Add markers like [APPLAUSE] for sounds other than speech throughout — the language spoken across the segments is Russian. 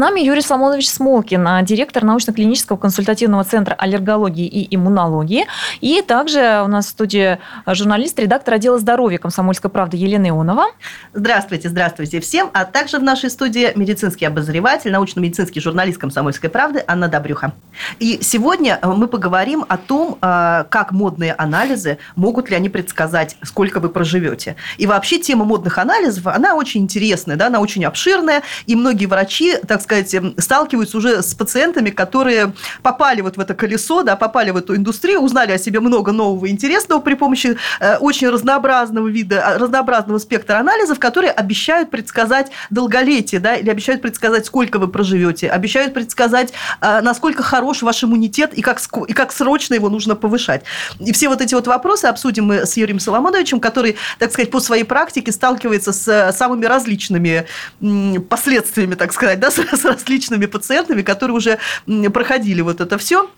Нами Юрий Соломонович Смолкин, а, директор научно-клинического консультативного центра аллергологии и иммунологии. И также у нас в студии журналист, редактор отдела здоровья «Комсомольской правды» Елена Ионова. Здравствуйте, здравствуйте всем. А также в нашей студии медицинский обозреватель, научно-медицинский журналист «Комсомольской правды» Анна Добрюха. И сегодня э, мы поговорим о том, как модные анализы, могут ли они предсказать, сколько вы проживете. И вообще тема модных анализов, она очень интересная, да, она очень обширная, и многие врачи, так так сказать, эм, сталкиваются уже с пациентами, которые попали вот в это колесо, да, попали в эту индустрию, узнали о себе много нового и интересного при помощи э, очень разнообразного вида, а, разнообразного спектра анализов, которые обещают предсказать долголетие, да, или обещают предсказать, сколько вы проживете, обещают предсказать, э, насколько хорош ваш иммунитет и как, и как срочно его нужно повышать. И все вот эти вот вопросы обсудим мы с Юрием Соломоновичем, который, так сказать, по своей практике сталкивается с э, самыми различными последствиями, так сказать, да, [LAUGHS] с различными пациентами, которые уже проходили вот это все.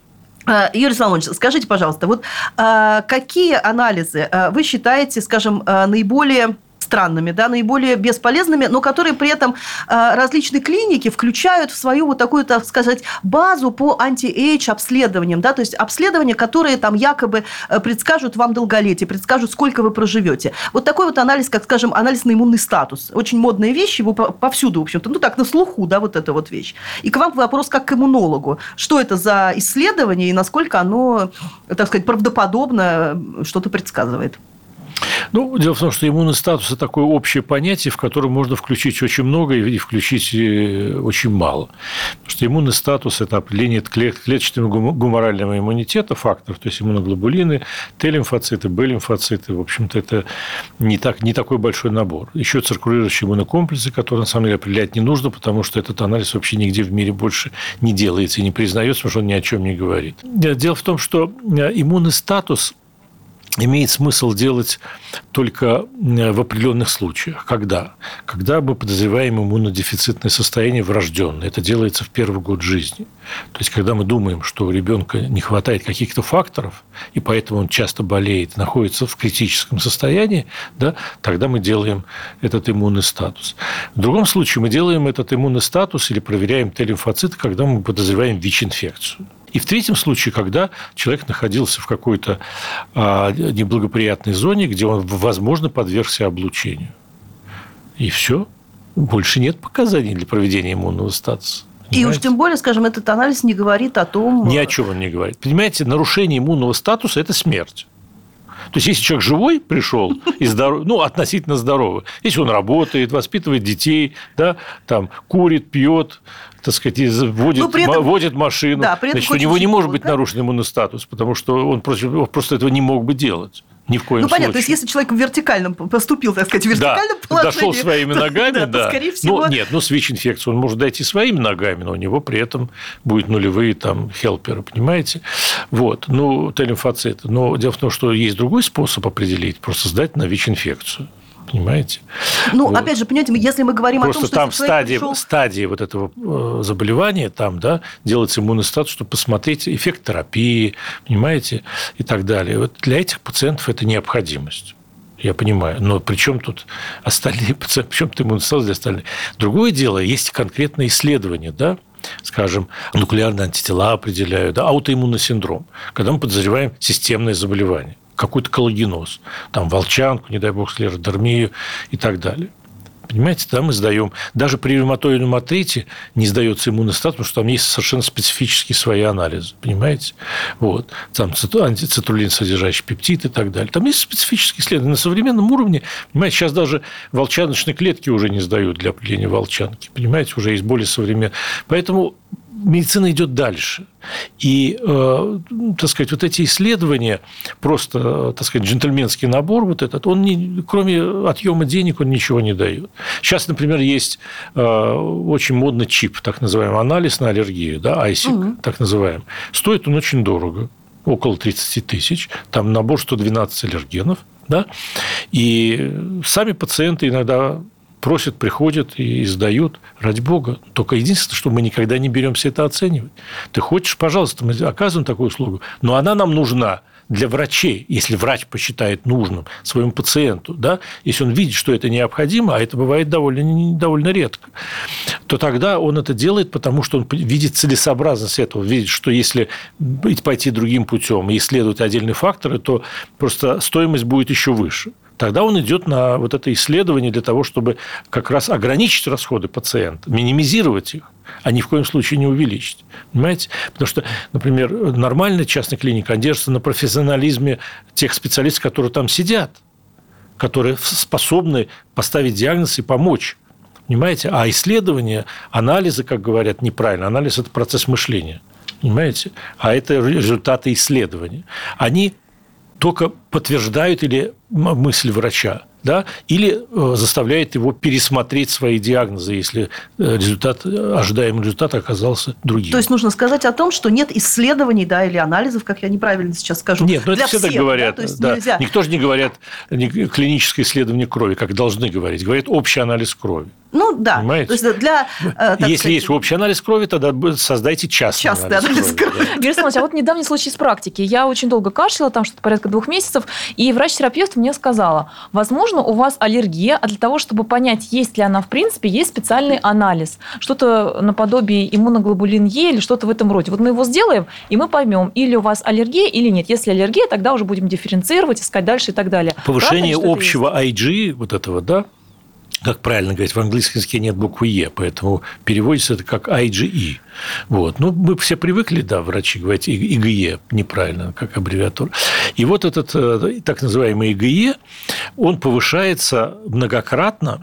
А, Юрий Соломонович, скажите, пожалуйста, вот а, какие анализы а, вы считаете, скажем, наиболее странными, да, наиболее бесполезными, но которые при этом э, различные клиники включают в свою вот такую, так сказать, базу по anti-age обследованиям, да, то есть обследования, которые там якобы э, предскажут вам долголетие, предскажут, сколько вы проживете. Вот такой вот анализ, как, скажем, анализ на иммунный статус. Очень модная вещь, его повсюду, в общем-то, ну так, на слуху, да, вот эта вот вещь. И к вам вопрос как к иммунологу. Что это за исследование и насколько оно, так сказать, правдоподобно что-то предсказывает? Ну, дело в том, что иммунный статус – это такое общее понятие, в котором можно включить очень много и включить э, очень мало. Потому что иммунный статус – это определение клеточного гуморального иммунитета, факторов, то есть иммуноглобулины, Т-лимфоциты, Б-лимфоциты. В общем-то, это не, так, не такой большой набор. Еще циркулирующие иммунокомплексы, которые, на самом деле, определять не нужно, потому что этот анализ вообще нигде в мире больше не делается и не признается, потому что он ни о чем не говорит. Дело в том, что э, иммунный статус имеет смысл делать только в определенных случаях. Когда? Когда мы подозреваем иммунодефицитное состояние врожденное. Это делается в первый год жизни. То есть, когда мы думаем, что у ребенка не хватает каких-то факторов, и поэтому он часто болеет, находится в критическом состоянии, да, тогда мы делаем этот иммунный статус. В другом случае мы делаем этот иммунный статус или проверяем Т-лимфоциты, когда мы подозреваем ВИЧ-инфекцию. И в третьем случае, когда человек находился в какой-то а, неблагоприятной зоне, где он, возможно, подвергся облучению. И все. Больше нет показаний для проведения иммунного статуса. Понимаете? И уж тем более, скажем, этот анализ не говорит о том... Ни о чем он не говорит. Понимаете, нарушение иммунного статуса – это смерть. То есть, если человек живой пришел и здоров, ну, относительно здоровый, если он работает, воспитывает детей, да, там, курит, пьет, так сказать, водит, ну, этом, водит машину, да, значит, у него не может быть да? нарушен иммунный статус, потому что он просто, просто этого не мог бы делать. Ни в коем ну, понятно, случае. то есть, если человек в вертикальном поступил, так сказать, в вертикальном да, положении... дошел своими ногами, да. да. скорее всего... Ну, нет, ну, с ВИЧ-инфекцией он может дойти своими ногами, но у него при этом будут нулевые там хелперы, понимаете? Вот, ну, Т-лимфоциты. Но дело в том, что есть другой способ определить, просто сдать на ВИЧ-инфекцию понимаете? Ну, вот. опять же, понимаете, если мы говорим Просто о том, что... там в стадии, пришел... стадии вот этого э, заболевания, там, да, делается иммунный статус, чтобы посмотреть эффект терапии, понимаете, и так далее. Вот для этих пациентов это необходимость. Я понимаю. Но при чем тут остальные [LAUGHS] пациенты? При чем иммунный статус для остальных? Другое дело, есть конкретные исследования, да, скажем, нуклеарные антитела определяют, да, аутоиммунный синдром, когда мы подозреваем системное заболевание какой-то коллагеноз, там волчанку, не дай бог, склеродермию и так далее. Понимаете, там мы сдаем. Даже при ревматоидном артрите не сдается иммунный статус, потому что там есть совершенно специфические свои анализы. Понимаете? Вот. Там антицитулин содержащий пептид и так далее. Там есть специфические исследования. На современном уровне, понимаете, сейчас даже волчаночные клетки уже не сдают для определения волчанки. Понимаете, уже есть более современные. Поэтому медицина идет дальше. И, э, так сказать, вот эти исследования, просто, так сказать, джентльменский набор вот этот, он, не, кроме отъема денег, он ничего не дает. Сейчас, например, есть э, очень модный чип, так называемый анализ на аллергию, да, ISIC, угу. так называемый. Стоит он очень дорого около 30 тысяч, там набор 112 аллергенов, да, и сами пациенты иногда просят, приходят и сдают. Ради бога. Только единственное, что мы никогда не беремся это оценивать. Ты хочешь, пожалуйста, мы оказываем такую услугу, но она нам нужна для врачей, если врач посчитает нужным своему пациенту, да, если он видит, что это необходимо, а это бывает довольно, довольно редко, то тогда он это делает, потому что он видит целесообразность этого, видит, что если пойти другим путем и исследовать отдельные факторы, то просто стоимость будет еще выше тогда он идет на вот это исследование для того, чтобы как раз ограничить расходы пациента, минимизировать их, а ни в коем случае не увеличить. Понимаете? Потому что, например, нормальная частная клиника, держится на профессионализме тех специалистов, которые там сидят, которые способны поставить диагноз и помочь. Понимаете? А исследования, анализы, как говорят, неправильно. Анализ – это процесс мышления. Понимаете? А это результаты исследования. Они только подтверждают или мысль врача, да, или э, заставляет его пересмотреть свои диагнозы, если э, результат, ожидаемый результат оказался другим. То есть нужно сказать о том, что нет исследований, да, или анализов, как я неправильно сейчас скажу. Нет, но ну, это все так говорят. Да, то есть да. нельзя... Никто же не говорят клиническое исследование крови, как должны говорить. Говорят общий анализ крови. Ну да. Понимаете? То есть для, э, Если сказать, есть общий анализ крови, тогда создайте частный, частный анализ, анализ крови. крови. Юрий Александрович, а вот недавний случай из практики. Я очень долго кашляла, там что-то порядка двух месяцев, и врач-терапевт мне сказала, возможно, у вас аллергия, а для того, чтобы понять, есть ли она в принципе, есть специальный анализ. Что-то наподобие иммуноглобулин Е или что-то в этом роде. Вот мы его сделаем, и мы поймем, или у вас аллергия, или нет. Если аллергия, тогда уже будем дифференцировать, искать дальше и так далее. Повышение Правда, общего IG, вот этого, да, как правильно говорить, в английском языке нет буквы «е», поэтому переводится это как IgE. Вот. Ну, мы все привыкли, да, врачи говорить ИГЕ, неправильно, как аббревиатура. И вот этот э, так называемый ИГЕ, он повышается многократно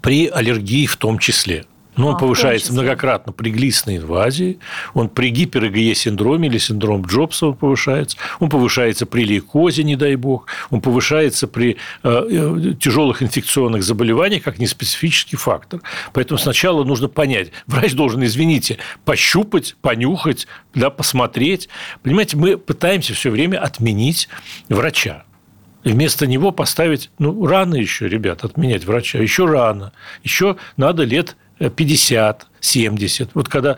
при аллергии в том числе. Но он а, повышается многократно при глистной инвазии, он при гипер синдроме или синдром Джобса он повышается, он повышается при лейкозе, не дай бог, он повышается при э, э, тяжелых инфекционных заболеваниях как неспецифический фактор. Поэтому сначала нужно понять, врач должен, извините, пощупать, понюхать, да, посмотреть. Понимаете, мы пытаемся все время отменить врача. вместо него поставить, ну, рано еще, ребят, отменять врача, еще рано, еще надо лет 50, 70. Вот когда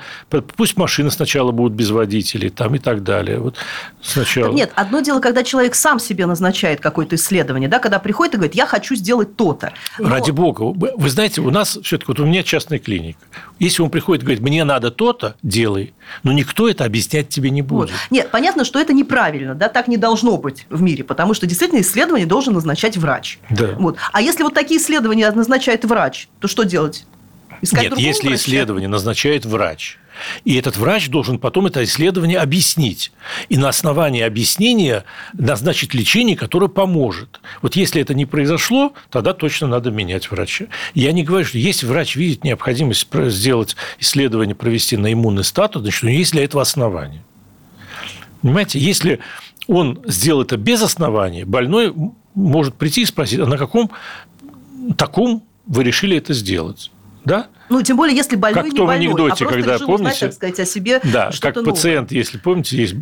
пусть машины сначала будут без водителей, там и так далее. Вот сначала. Нет, одно дело, когда человек сам себе назначает какое-то исследование, да, когда приходит и говорит, я хочу сделать то-то. Но... Ради бога, вы знаете, у нас все-таки вот у меня частная клиника. Если он приходит и говорит, мне надо то-то, делай, но никто это объяснять тебе не будет. Вот. Нет, понятно, что это неправильно, да, так не должно быть в мире, потому что действительно исследование должен назначать врач. Да. Вот. А если вот такие исследования назначает врач, то что делать? Искать Нет, если врача? исследование назначает врач, и этот врач должен потом это исследование объяснить. И на основании объяснения назначить лечение, которое поможет. Вот если это не произошло, тогда точно надо менять врача. Я не говорю, что если врач видит необходимость сделать исследование, провести на иммунный статус, значит, у него есть для этого основания. Понимаете, если он сделал это без основания, больной может прийти и спросить, а на каком таком вы решили это сделать? Да? Ну, тем более, если больной как не в больной, анекдоте, а когда, решил помните, узнать, так сказать, о себе Да, как новое. пациент, если помните, есть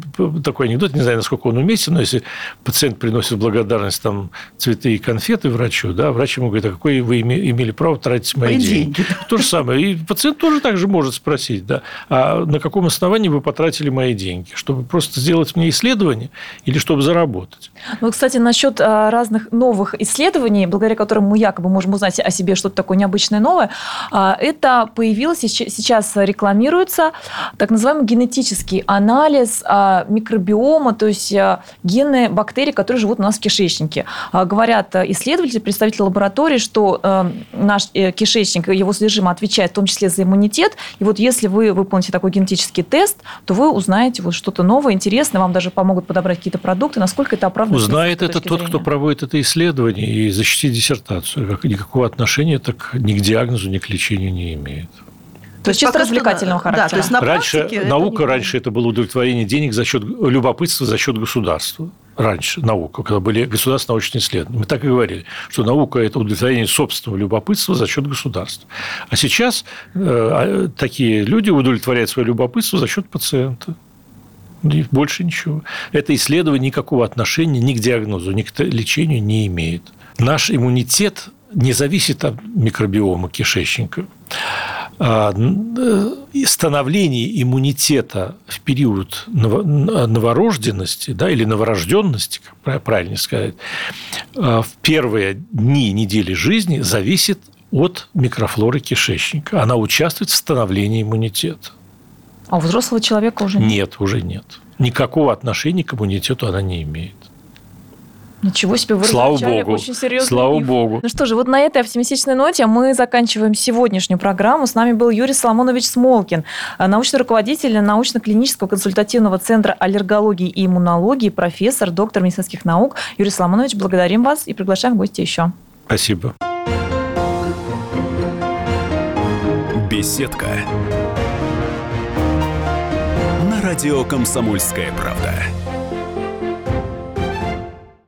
такой анекдот, не знаю, насколько он уместен, но если пациент приносит благодарность там цветы и конфеты врачу, да, врач ему говорит, а какое вы имели право тратить мои, мои деньги? деньги. То же самое. И пациент тоже так же может спросить, да, а на каком основании вы потратили мои деньги? Чтобы просто сделать мне исследование или чтобы заработать? Ну, кстати, насчет а, разных новых исследований, благодаря которым мы якобы можем узнать о себе что-то такое необычное новое, а, это появилось, сейчас рекламируется так называемый генетический анализ а, микробиома, то есть а, гены бактерий, которые живут у нас в кишечнике. Говорят исследователи, представители лаборатории, что наш э, кишечник, его содержимое отвечает в том числе за иммунитет. И вот если вы выполните такой генетический тест, то вы узнаете вот что-то новое, интересное, вам даже помогут подобрать какие-то продукты, насколько это оправдано. Узнает это тот, зрения. кто проводит это исследование и защитит диссертацию. Никакого отношения так ни к диагнозу, ни к лечению не имеет. То, есть чисто развлекательного что, характера. Да, то есть на раньше наука, не... раньше это было удовлетворение денег за счет любопытства за счет государства. Раньше наука, когда были государственные научные исследования. Мы так и говорили, что наука – это удовлетворение собственного любопытства за счет государства. А сейчас э, а, такие люди удовлетворяют свое любопытство за счет пациента. И больше ничего. Это исследование никакого отношения ни к диагнозу, ни к лечению не имеет. Наш иммунитет не зависит от микробиома кишечника. А, становление иммунитета в период новорожденности да, или новорожденности, как правильно сказать, а, в первые дни недели жизни зависит от микрофлоры кишечника. Она участвует в становлении иммунитета. А у взрослого человека уже нет? Нет, уже нет. Никакого отношения к иммунитету она не имеет. Ничего себе, вы Слава Богу. очень серьезно. Слава миф. Богу. Ну что же, вот на этой оптимистичной ноте мы заканчиваем сегодняшнюю программу. С нами был Юрий Соломонович Смолкин, научный руководитель научно-клинического консультативного центра аллергологии и иммунологии, профессор, доктор медицинских наук. Юрий Соломонович, благодарим вас и приглашаем в гости еще. Спасибо. Беседка. На радио «Комсомольская правда».